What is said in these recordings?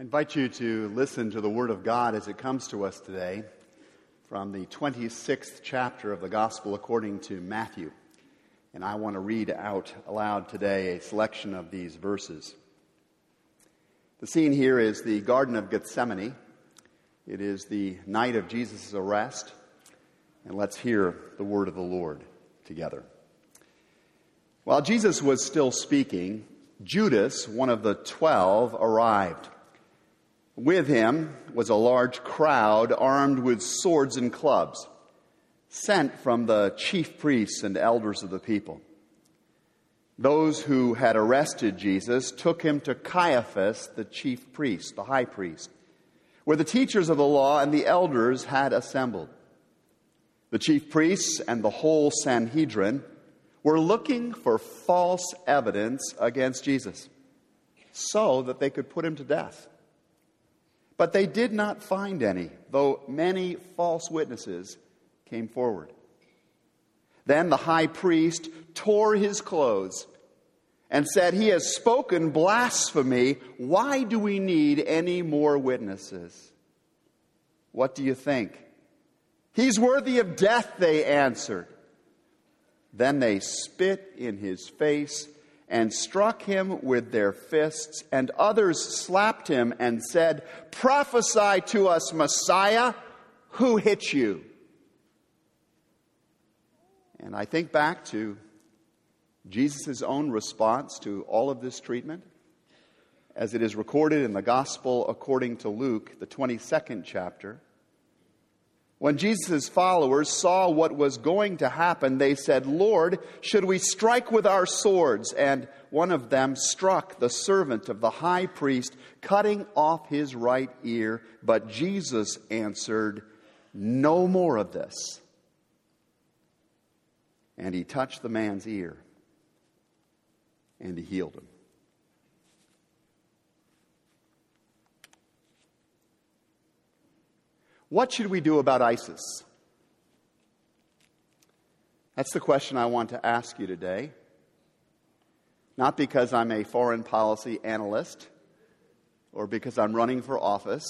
I invite you to listen to the Word of God as it comes to us today from the 26th chapter of the Gospel according to Matthew. And I want to read out aloud today a selection of these verses. The scene here is the Garden of Gethsemane. It is the night of Jesus' arrest. And let's hear the word of the Lord together. While Jesus was still speaking, Judas, one of the twelve, arrived. With him was a large crowd armed with swords and clubs, sent from the chief priests and elders of the people. Those who had arrested Jesus took him to Caiaphas, the chief priest, the high priest, where the teachers of the law and the elders had assembled. The chief priests and the whole Sanhedrin were looking for false evidence against Jesus so that they could put him to death. But they did not find any, though many false witnesses came forward. Then the high priest tore his clothes and said, He has spoken blasphemy. Why do we need any more witnesses? What do you think? He's worthy of death, they answered. Then they spit in his face and struck him with their fists, and others slapped him and said, Prophesy to us, Messiah, who hit you? And I think back to Jesus' own response to all of this treatment, as it is recorded in the Gospel according to Luke, the 22nd chapter. When Jesus' followers saw what was going to happen, they said, Lord, should we strike with our swords? And one of them struck the servant of the high priest, cutting off his right ear. But Jesus answered, No more of this. And he touched the man's ear, and he healed him. What should we do about ISIS? That's the question I want to ask you today. Not because I'm a foreign policy analyst, or because I'm running for office,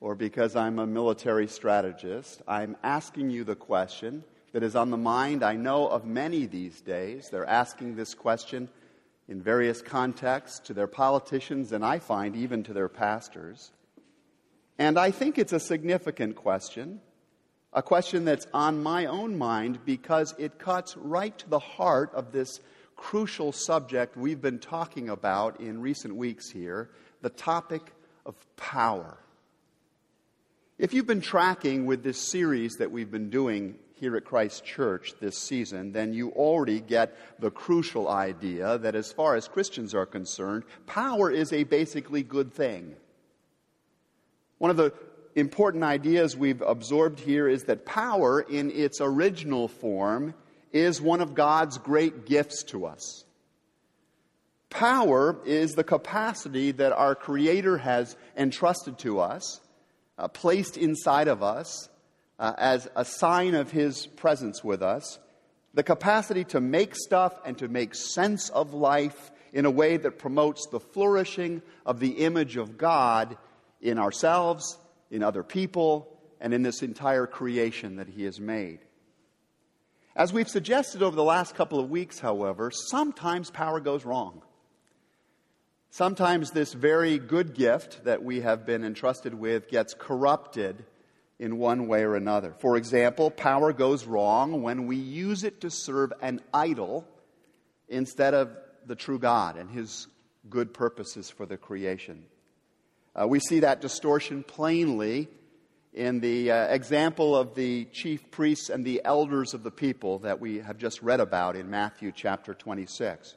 or because I'm a military strategist. I'm asking you the question that is on the mind, I know, of many these days. They're asking this question in various contexts to their politicians, and I find even to their pastors. And I think it's a significant question, a question that's on my own mind because it cuts right to the heart of this crucial subject we've been talking about in recent weeks here the topic of power. If you've been tracking with this series that we've been doing here at Christ Church this season, then you already get the crucial idea that as far as Christians are concerned, power is a basically good thing. One of the important ideas we've absorbed here is that power, in its original form, is one of God's great gifts to us. Power is the capacity that our Creator has entrusted to us, uh, placed inside of us uh, as a sign of His presence with us, the capacity to make stuff and to make sense of life in a way that promotes the flourishing of the image of God in ourselves, in other people, and in this entire creation that He has made. As we've suggested over the last couple of weeks, however, sometimes power goes wrong. Sometimes this very good gift that we have been entrusted with gets corrupted in one way or another. For example, power goes wrong when we use it to serve an idol instead of the true God and His good purposes for the creation. Uh, we see that distortion plainly in the uh, example of the chief priests and the elders of the people that we have just read about in Matthew chapter 26.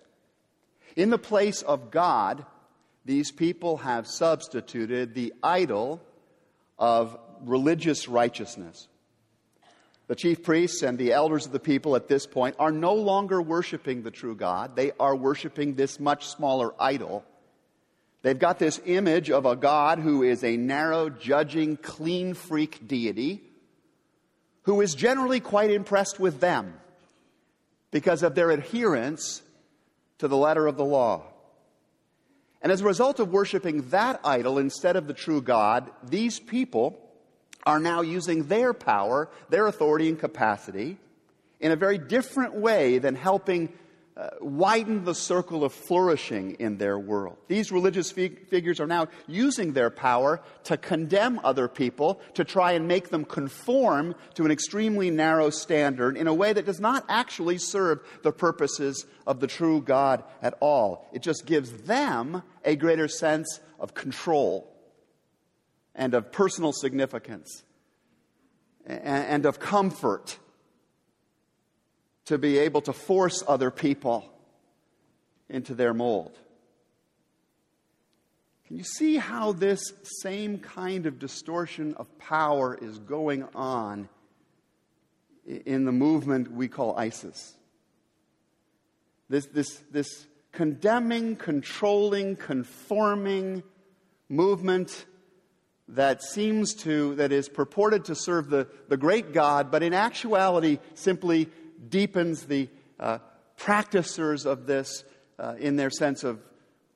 In the place of God, these people have substituted the idol of religious righteousness. The chief priests and the elders of the people at this point are no longer worshiping the true God. They are worshiping this much smaller idol They've got this image of a God who is a narrow, judging, clean freak deity who is generally quite impressed with them because of their adherence to the letter of the law. And as a result of worshiping that idol instead of the true God, these people are now using their power, their authority, and capacity in a very different way than helping uh, widen the circle of flourishing in their world. These religious fig- figures are now using their power to condemn other people, to try and make them conform to an extremely narrow standard in a way that does not actually serve the purposes of the true God at all. It just gives them a greater sense of control and of personal significance and, and of comfort to be able to force other people into their mold. Can you see how this same kind of distortion of power is going on in the movement we call ISIS? This, this, this condemning, controlling, conforming movement that seems to, that is purported to serve the, the great God, but in actuality simply deepens the uh, practicers of this uh, in their sense of,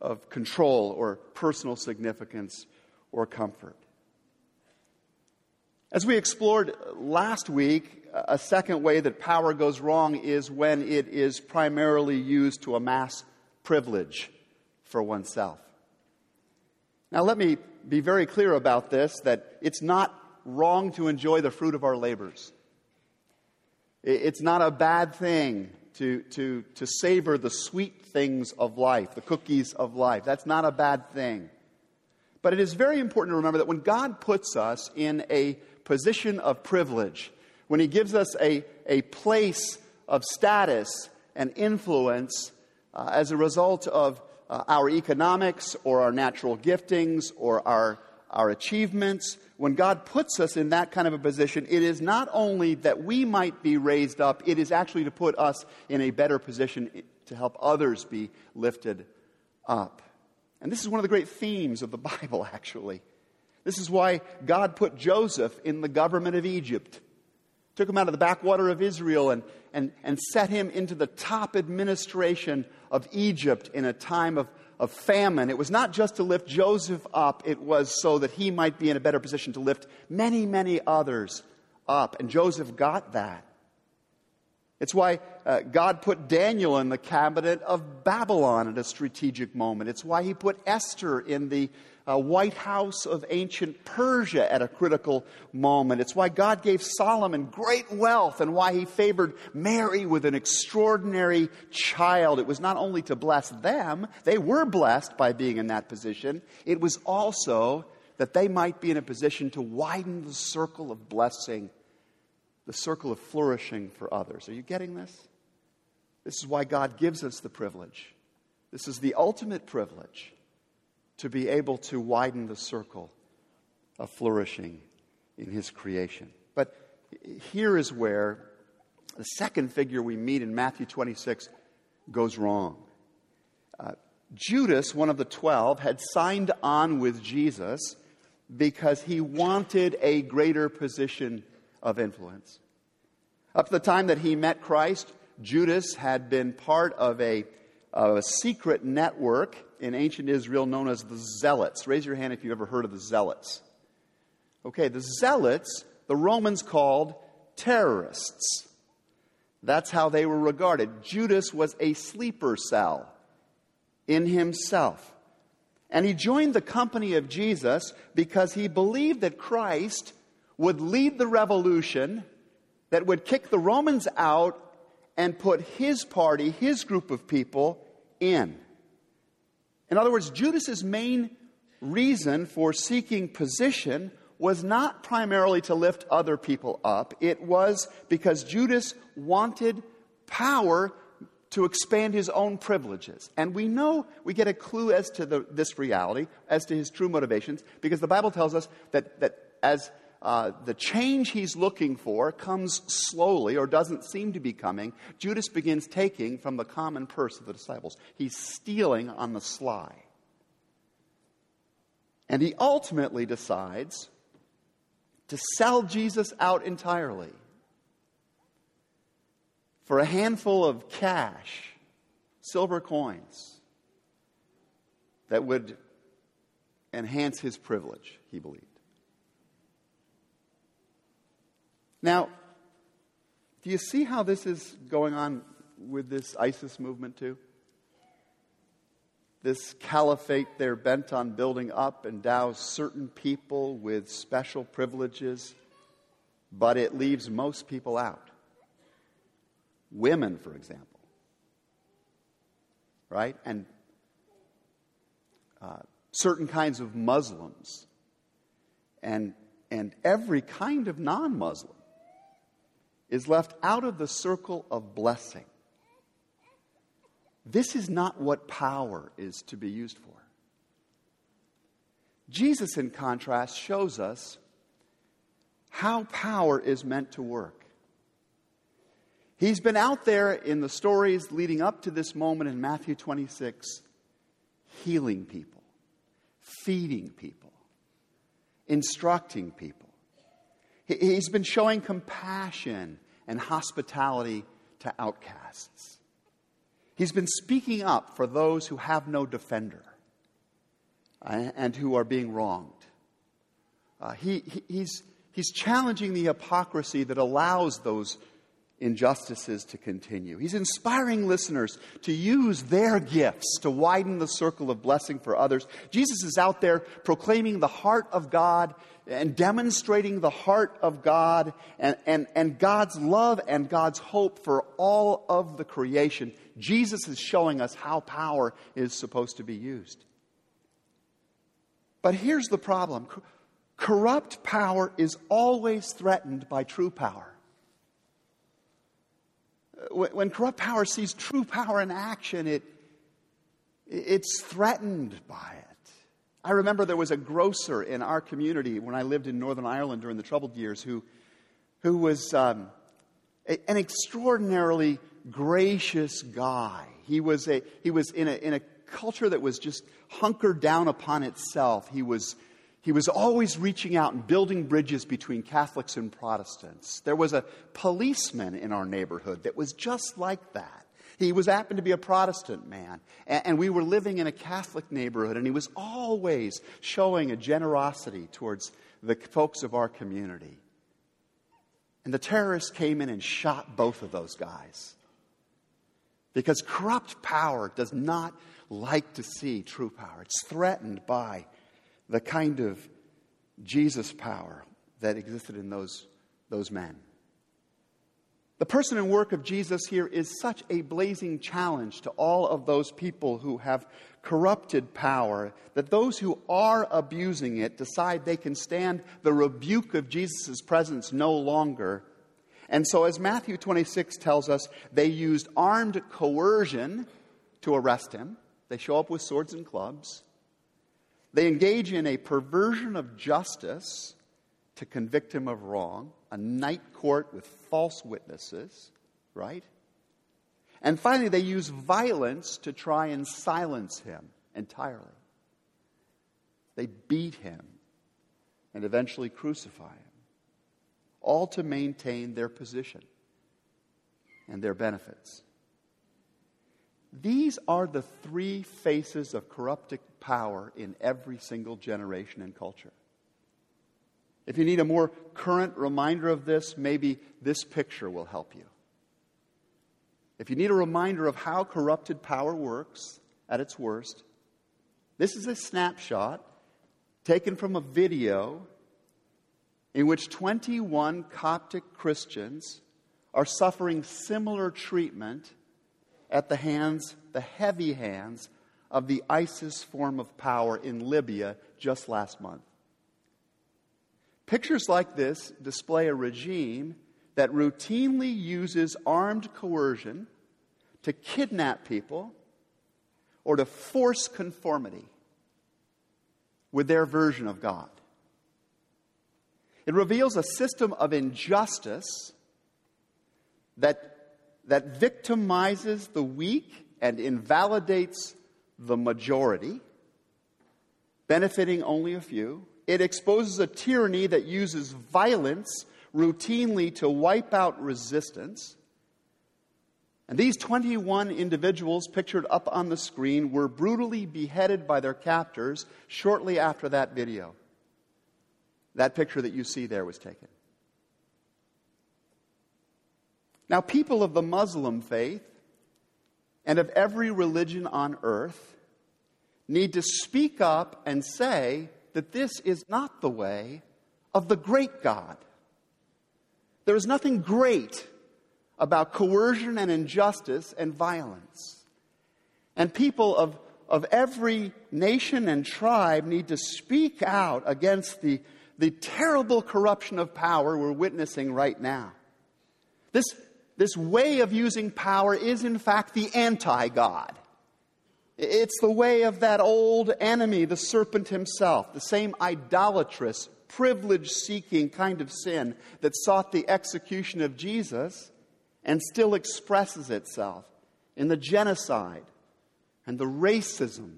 of control or personal significance or comfort. As we explored last week, a second way that power goes wrong is when it is primarily used to amass privilege for oneself. Now, let me be very clear about this that it's not wrong to enjoy the fruit of our labors. It's not a bad thing to, to, to savor the sweet things of life, the cookies of life. That's not a bad thing. But it is very important to remember that when God puts us in a position of privilege, when He gives us a, a place of status and influence uh, as a result of uh, our economics or our natural giftings or our, our achievements, when God puts us in that kind of a position, it is not only that we might be raised up, it is actually to put us in a better position to help others be lifted up. And this is one of the great themes of the Bible, actually. This is why God put Joseph in the government of Egypt, took him out of the backwater of Israel, and, and, and set him into the top administration of Egypt in a time of of famine. It was not just to lift Joseph up, it was so that he might be in a better position to lift many, many others up. And Joseph got that. It's why uh, God put Daniel in the cabinet of Babylon at a strategic moment. It's why he put Esther in the uh, White House of ancient Persia at a critical moment. It's why God gave Solomon great wealth and why he favored Mary with an extraordinary child. It was not only to bless them, they were blessed by being in that position, it was also that they might be in a position to widen the circle of blessing, the circle of flourishing for others. Are you getting this? This is why God gives us the privilege. This is the ultimate privilege to be able to widen the circle of flourishing in his creation. But here is where the second figure we meet in Matthew 26 goes wrong. Uh, Judas, one of the twelve, had signed on with Jesus because he wanted a greater position of influence. Up to the time that he met Christ, Judas had been part of a, of a secret network in ancient Israel known as the Zealots. Raise your hand if you've ever heard of the Zealots. Okay, the Zealots, the Romans called terrorists. That's how they were regarded. Judas was a sleeper cell in himself. And he joined the company of Jesus because he believed that Christ would lead the revolution that would kick the Romans out and put his party, his group of people, in. In other words, Judas's main reason for seeking position was not primarily to lift other people up. It was because Judas wanted power to expand his own privileges. And we know, we get a clue as to the, this reality, as to his true motivations, because the Bible tells us that, that as uh, the change he's looking for comes slowly or doesn't seem to be coming, Judas begins taking from the common purse of the disciples. He's stealing on the sly. And he ultimately decides to sell Jesus out entirely for a handful of cash, silver coins. that would enhance his privilege, he believed. Now, do you see how this is going on with this ISIS movement, too? This caliphate they're bent on building up endows certain people with special privileges, but it leaves most people out. Women, for example. Right? And uh, certain kinds of Muslims and, and every kind of non Muslim is left out of the circle of blessing. This is not what power is to be used for. Jesus, in contrast, shows us how power is meant to work. He's been out there in the stories leading up to this moment in Matthew 26, healing people, feeding people, instructing people. He's been showing compassion and hospitality to outcasts. He's been speaking up for those who have no defender uh, and who are being wronged. Uh, he, he's, he's challenging the hypocrisy that allows those injustices to continue. He's inspiring listeners to use their gifts to widen the circle of blessing for others. Jesus is out there proclaiming the heart of God and demonstrating the heart of God and, and, and God's love and God's hope for all of the creation. Jesus is showing us how power is supposed to be used. But here's the problem corrupt power is always threatened by true power when corrupt power sees true power in action, it, it's threatened by it. I remember there was a grocer in our community when I lived in Northern Ireland during the troubled years who, who was um, a, an extraordinarily gracious guy. He was, a, he was in, a, in a culture that was just hunkered down upon itself. He was he was always reaching out and building bridges between Catholics and Protestants. There was a policeman in our neighborhood that was just like that. He was happened to be a Protestant man, and, we were living in a Catholic neighborhood, and he was always showing a generosity towards the folks of our community. And the terrorists came in and shot both of those guys. Because corrupt power does not like to see true power, it's threatened by the kind of Jesus power that existed in those, those men. The person and work of Jesus here is such a blazing challenge to all of those people who have corrupted power that those who are abusing it decide they can stand the rebuke of Jesus' presence no longer. And so, as Matthew 26 tells us, they used armed coercion to arrest him. They show up with swords and clubs. They engage in a perversion of justice to convict him of wrong, a night court with false witnesses, right? And finally, they use violence to try and silence him entirely. They beat him and eventually crucify him, all to maintain their position and their benefits. These are the three faces of corrupted power in every single generation and culture. If you need a more current reminder of this, maybe this picture will help you. If you need a reminder of how corrupted power works at its worst, this is a snapshot taken from a video in which 21 Coptic Christians are suffering similar treatment at the hands, the heavy hands, of the ISIS form of power in Libya just last month. Pictures like this display a regime that routinely uses armed coercion to kidnap people or to force conformity with their version of God. It reveals a system of injustice that that victimizes the weak and invalidates the majority, benefiting only a few. It exposes a tyranny that uses violence routinely to wipe out resistance. And these 21 individuals pictured up on the screen were brutally beheaded by their captors shortly after that video. That picture that you see there was taken. Now, people of the Muslim faith and of every religion on earth need to speak up and say that this is not the way of the great God. There is nothing great about coercion and injustice and violence. And people of, of every nation and tribe need to speak out against the, the terrible corruption of power we're witnessing right now. This, this way of using power is, in fact, the anti God. It's the way of that old enemy, the serpent himself, the same idolatrous, privilege seeking kind of sin that sought the execution of Jesus and still expresses itself in the genocide and the racism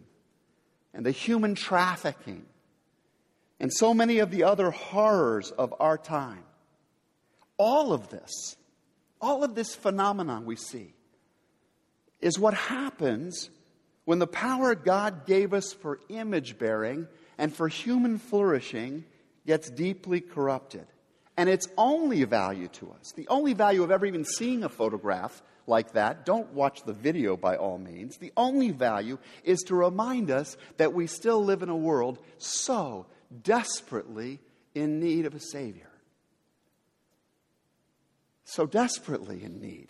and the human trafficking and so many of the other horrors of our time. All of this, all of this phenomenon we see, is what happens when the power God gave us for image bearing and for human flourishing gets deeply corrupted. And its only value to us, the only value of ever even seeing a photograph like that, don't watch the video by all means. The only value is to remind us that we still live in a world so desperately in need of a Savior. So desperately in need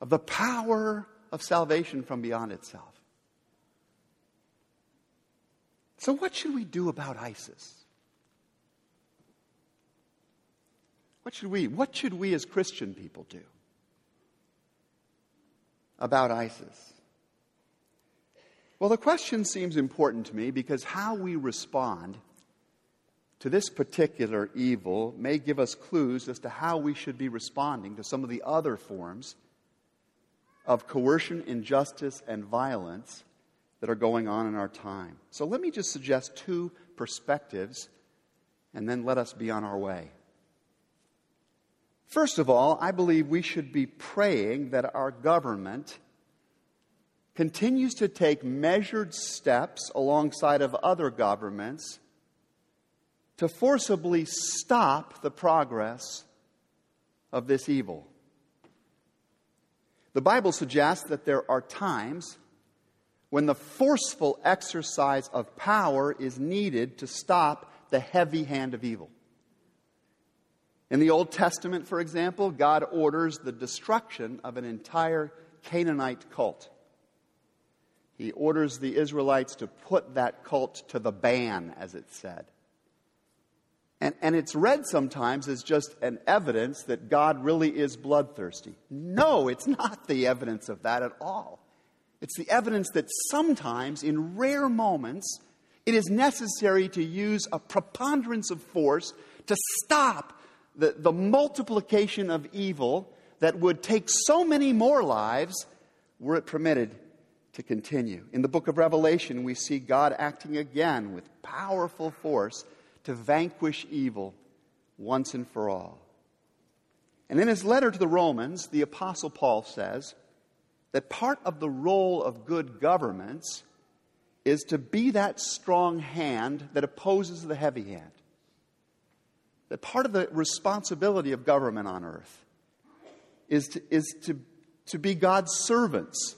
of the power of salvation from beyond itself. So, what should we do about ISIS? What should we, what should we as Christian people do about ISIS? Well, the question seems important to me because how we respond to this particular evil may give us clues as to how we should be responding to some of the other forms of coercion, injustice, and violence that are going on in our time. So let me just suggest two perspectives and then let us be on our way. First of all, I believe we should be praying that our government continues to take measured steps alongside of other governments to forcibly stop the progress of this evil. The Bible suggests that there are times when the forceful exercise of power is needed to stop the heavy hand of evil. In the Old Testament, for example, God orders the destruction of an entire Canaanite cult. He orders the Israelites to put that cult to the ban, as it said. And, and it's read sometimes as just an evidence that God really is bloodthirsty. No, it's not the evidence of that at all. It's the evidence that sometimes, in rare moments, it is necessary to use a preponderance of force to stop the, the multiplication of evil that would take so many more lives were it permitted to continue. In the book of Revelation, we see God acting again with powerful force to vanquish evil once and for all. And in his letter to the Romans, the Apostle Paul says that part of the role of good governments is to be that strong hand that opposes the heavy hand that part of the responsibility of government on earth is to, is to, to be God's servants.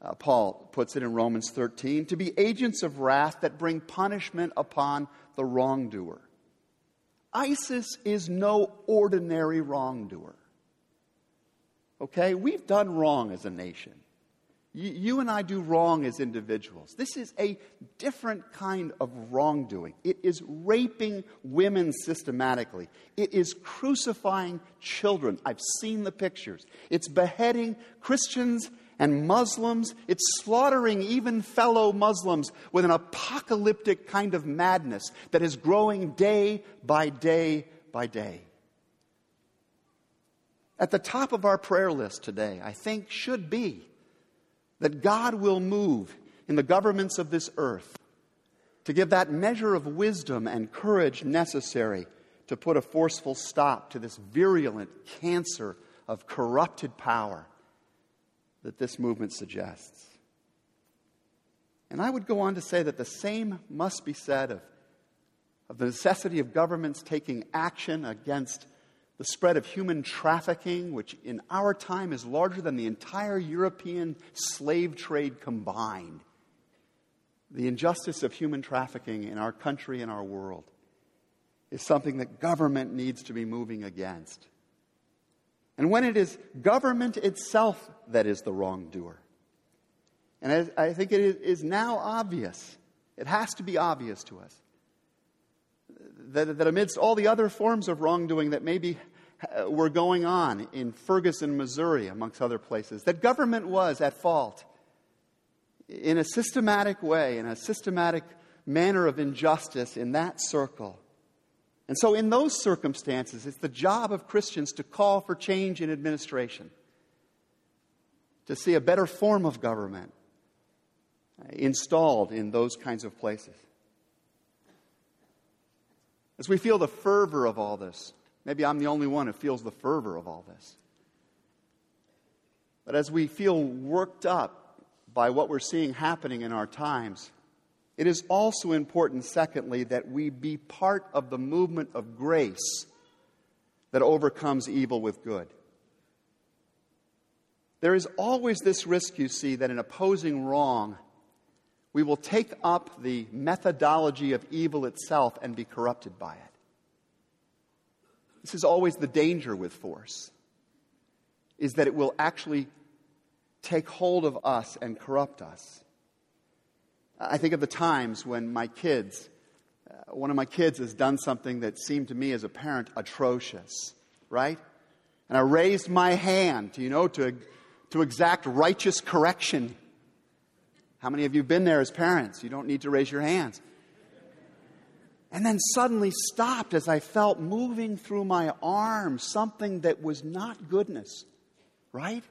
Uh, Paul puts it in Romans 13 to be agents of wrath that bring punishment upon the wrongdoer. ISIS is no ordinary wrongdoer. Okay? We've done wrong as a nation. You, you, and I do wrong as individuals. This is a different kind of wrongdoing. It is raping women systematically. It is crucifying children. I've seen the pictures. It's beheading Christians and Muslims. It's slaughtering even fellow Muslims with an apocalyptic kind of madness that is growing day by day by day. At the top of our prayer list today, I think, should be that God will move in the governments of this earth to give that measure of wisdom and courage necessary to put a forceful stop to this virulent cancer of corrupted power that this movement suggests. And I would go on to say that the same must be said of, of the necessity of governments taking action against the spread of human trafficking, which in our time is larger than the entire European slave trade combined. The injustice of human trafficking in our country and our world is something that government needs to be moving against. And when it is government itself that is the wrongdoer, and I think it is now obvious, it has to be obvious to us, that, that amidst all the other forms of wrongdoing that maybe uh, were going on in Ferguson, Missouri, amongst other places, that government was at fault in a systematic way, in a systematic manner of injustice in that circle. And so, in those circumstances, it's the job of Christians to call for change in administration, to see a better form of government installed in those kinds of places. As we feel the fervor of all this, maybe I'm the only one who feels the fervor of all this. But as we feel worked up by what we're seeing happening in our times, it is also important, secondly, that we be part of the movement of grace that overcomes evil with good. There is always this risk, you see, that in opposing wrong, we will take up the methodology of evil itself and be corrupted by it. This is always the danger with force, is that it will actually take hold of us and corrupt us. I think of the times when my kids, uh, one of my kids has done something that seemed to me as a parent atrocious, right? And I raised my hand, you know, to, to exact righteous correction. How many of you been there as parents? You don't need to raise your hands. And then suddenly stopped as I felt moving through my arm something that was not goodness, right?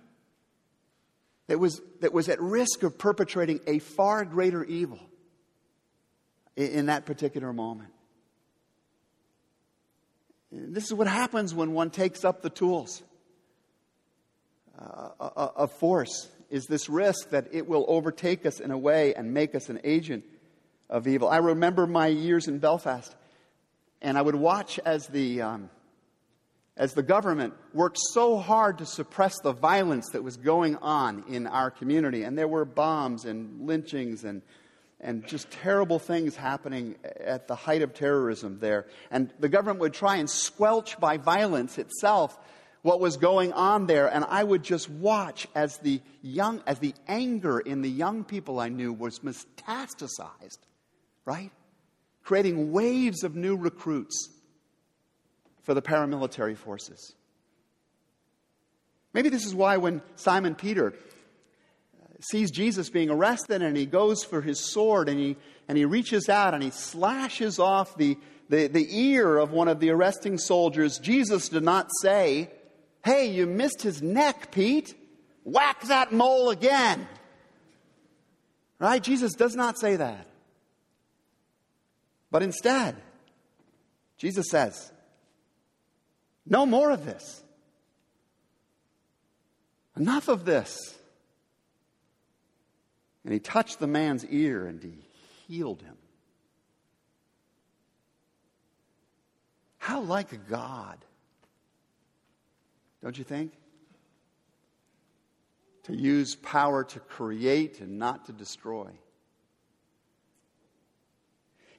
That was, that was at risk of perpetrating a far greater evil in, in that particular moment. And this is what happens when one takes up the tools uh, of force is this risk that it will overtake us in a way and make us an agent of evil. I remember my years in Belfast, and I would watch as the um, as the government worked so hard to suppress the violence that was going on in our community. And there were bombs and lynchings and, and just terrible things happening at the height of terrorism there. And the government would try and squelch by violence itself what was going on there. And I would just watch as the young, as the anger in the young people I knew was metastasized, right? Creating waves of new recruits for the paramilitary forces. Maybe this is why when Simon Peter uh, sees Jesus being arrested and he goes for his sword and he, and he reaches out and he slashes off the, the, the ear of one of the arresting soldiers, Jesus did not say, Hey, you missed his neck, Pete. Whack that mole again. Right? Jesus does not say that. But instead, Jesus says, no more of this. Enough of this. And he touched the man's ear and he healed him. How like God, don't you think? To use power to create and not to destroy.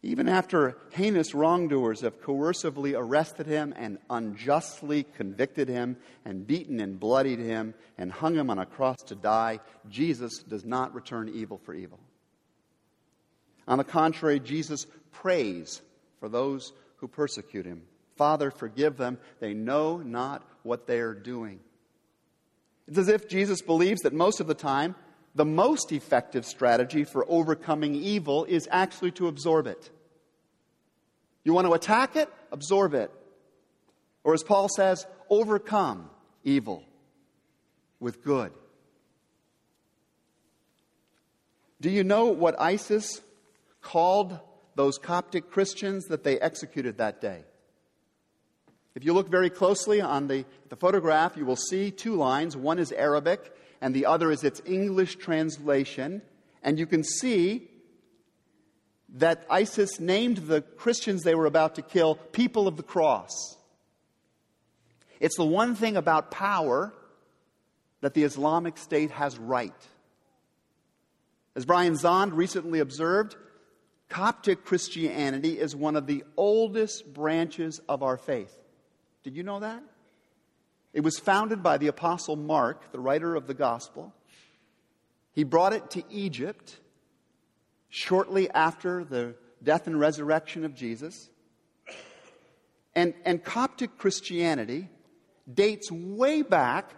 Even after heinous wrongdoers have coercively arrested him and unjustly convicted him and beaten and bloodied him and hung him on a cross to die, Jesus does not return evil for evil. On the contrary, Jesus prays for those who persecute him. Father, forgive them. They know not what they are doing. It's as if Jesus believes that most of the time, the most effective strategy for overcoming evil is actually to absorb it. You want to attack it? Absorb it. Or as Paul says, overcome evil with good. Do you know what ISIS called those Coptic Christians that they executed that day? If you look very closely on the, the photograph, you will see two lines. One is Arabic, and the other is its English translation. And you can see that ISIS named the Christians they were about to kill people of the cross. It's the one thing about power that the Islamic State has right. As Brian Zahnd recently observed, Coptic Christianity is one of the oldest branches of our faith. Did you know that? It was founded by the Apostle Mark, the writer of the Gospel. He brought it to Egypt shortly after the death and resurrection of Jesus. And, and Coptic Christianity dates way back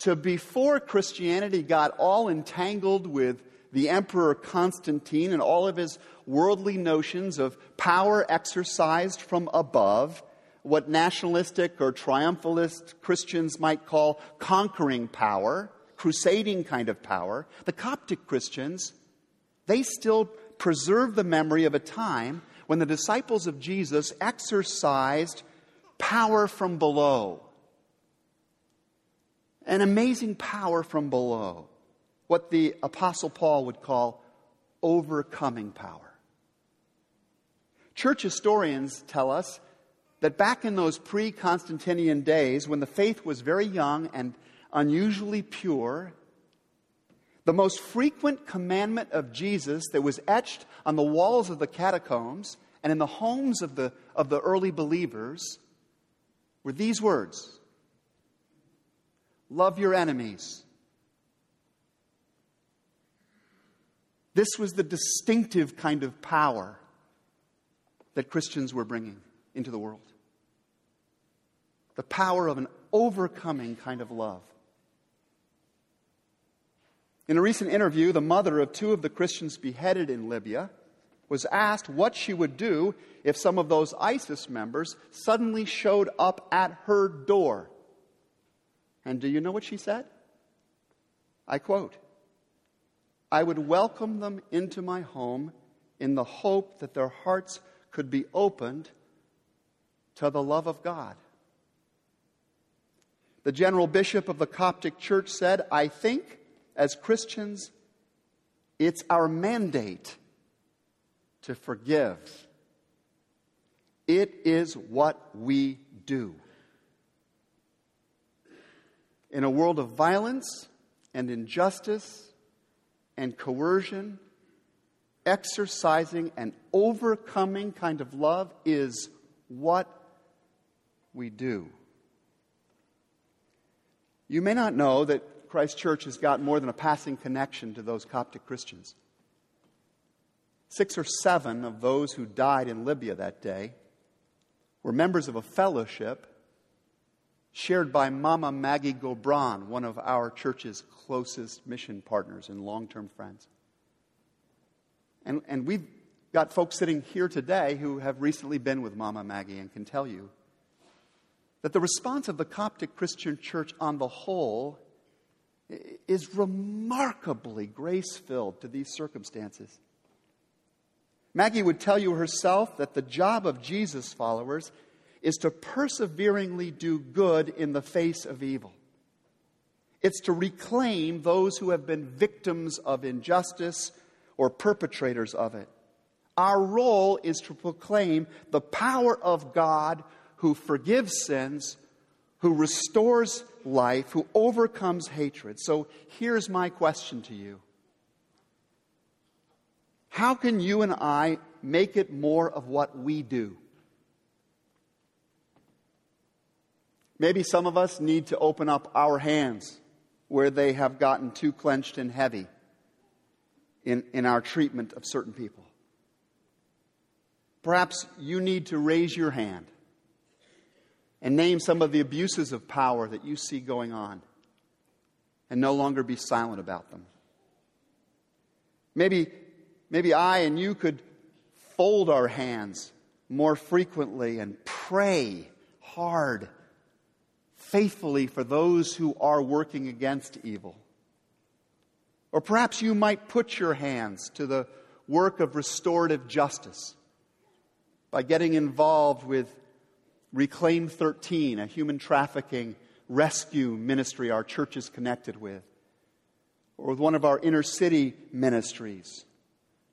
to before Christianity got all entangled with the Emperor Constantine and all of his worldly notions of power exercised from above, what nationalistic or triumphalist Christians might call conquering power, crusading kind of power, the Coptic Christians, they still preserve the memory of a time when the disciples of Jesus exercised power from below. An amazing power from below what the Apostle Paul would call overcoming power. Church historians tell us that back in those pre Constantinian days, when the faith was very young and unusually pure, the most frequent commandment of Jesus that was etched on the walls of the catacombs and in the homes of the, of the early believers were these words Love your enemies. This was the distinctive kind of power that Christians were bringing into the world. The power of an overcoming kind of love. In a recent interview, the mother of two of the Christians beheaded in Libya was asked what she would do if some of those ISIS members suddenly showed up at her door. And do you know what she said? I quote I would welcome them into my home in the hope that their hearts could be opened to the love of God. The general bishop of the Coptic Church said, I think as Christians, it's our mandate to forgive. It is what we do. In a world of violence and injustice, and coercion, exercising an overcoming kind of love is what we do. You may not know that Christ Church has got more than a passing connection to those Coptic Christians. Six or seven of those who died in Libya that day were members of a fellowship shared by Mama Maggie Gobran, one of our church's closest mission partners and long term friends. And, and we've got folks sitting here today who have recently been with Mama Maggie and can tell you that the response of the Coptic Christian church on the whole is remarkably grace filled to these circumstances. Maggie would tell you herself that the job of Jesus followers is to perseveringly do good in the face of evil. It's to reclaim those who have been victims of injustice or perpetrators of it. Our role is to proclaim the power of God who forgives sins, who restores life, who overcomes hatred. So here's my question to you How can you and I make it more of what we do? Maybe some of us need to open up our hands where they have gotten too clenched and heavy in, in our treatment of certain people. Perhaps you need to raise your hand and name some of the abuses of power that you see going on and no longer be silent about them. Maybe, maybe I and you could fold our hands more frequently and pray hard faithfully for those who are working against evil. Or perhaps you might put your hands to the work of restorative justice by getting involved with Reclaim 13, a human trafficking rescue ministry our church is connected with, or with one of our inner city ministries,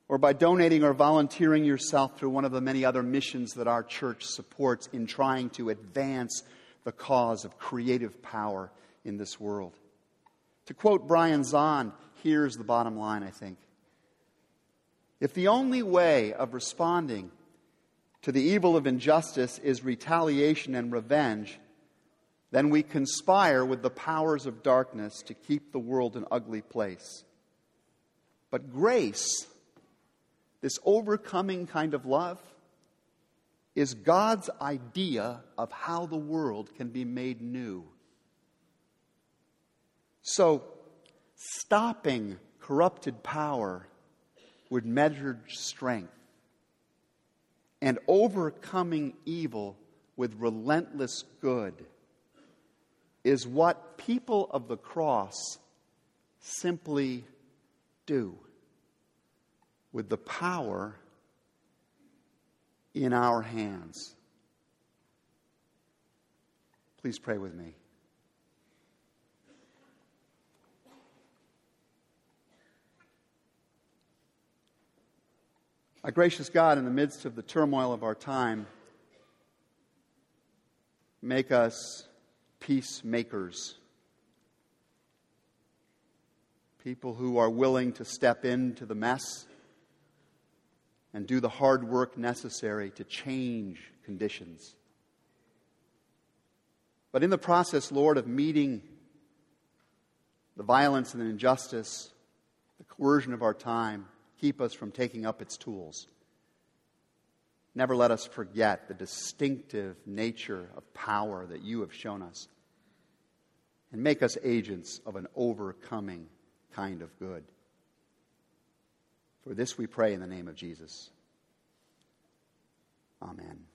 or by donating or volunteering yourself through one of the many other missions that our church supports in trying to advance the cause of creative power in this world. To quote Brian Zahnd, here's the bottom line, I think. If the only way of responding to the evil of injustice is retaliation and revenge, then we conspire with the powers of darkness to keep the world an ugly place. But grace, this overcoming kind of love, is God's idea of how the world can be made new. So, stopping corrupted power with measured strength and overcoming evil with relentless good is what people of the cross simply do with the power in our hands. Please pray with me. Our gracious God, in the midst of the turmoil of our time, make us peacemakers. People who are willing to step into the mess and do the hard work necessary to change conditions. But in the process, Lord, of meeting the violence and the injustice, the coercion of our time, keep us from taking up its tools. Never let us forget the distinctive nature of power that you have shown us. And make us agents of an overcoming kind of good. For this we pray in the name of Jesus. Amen.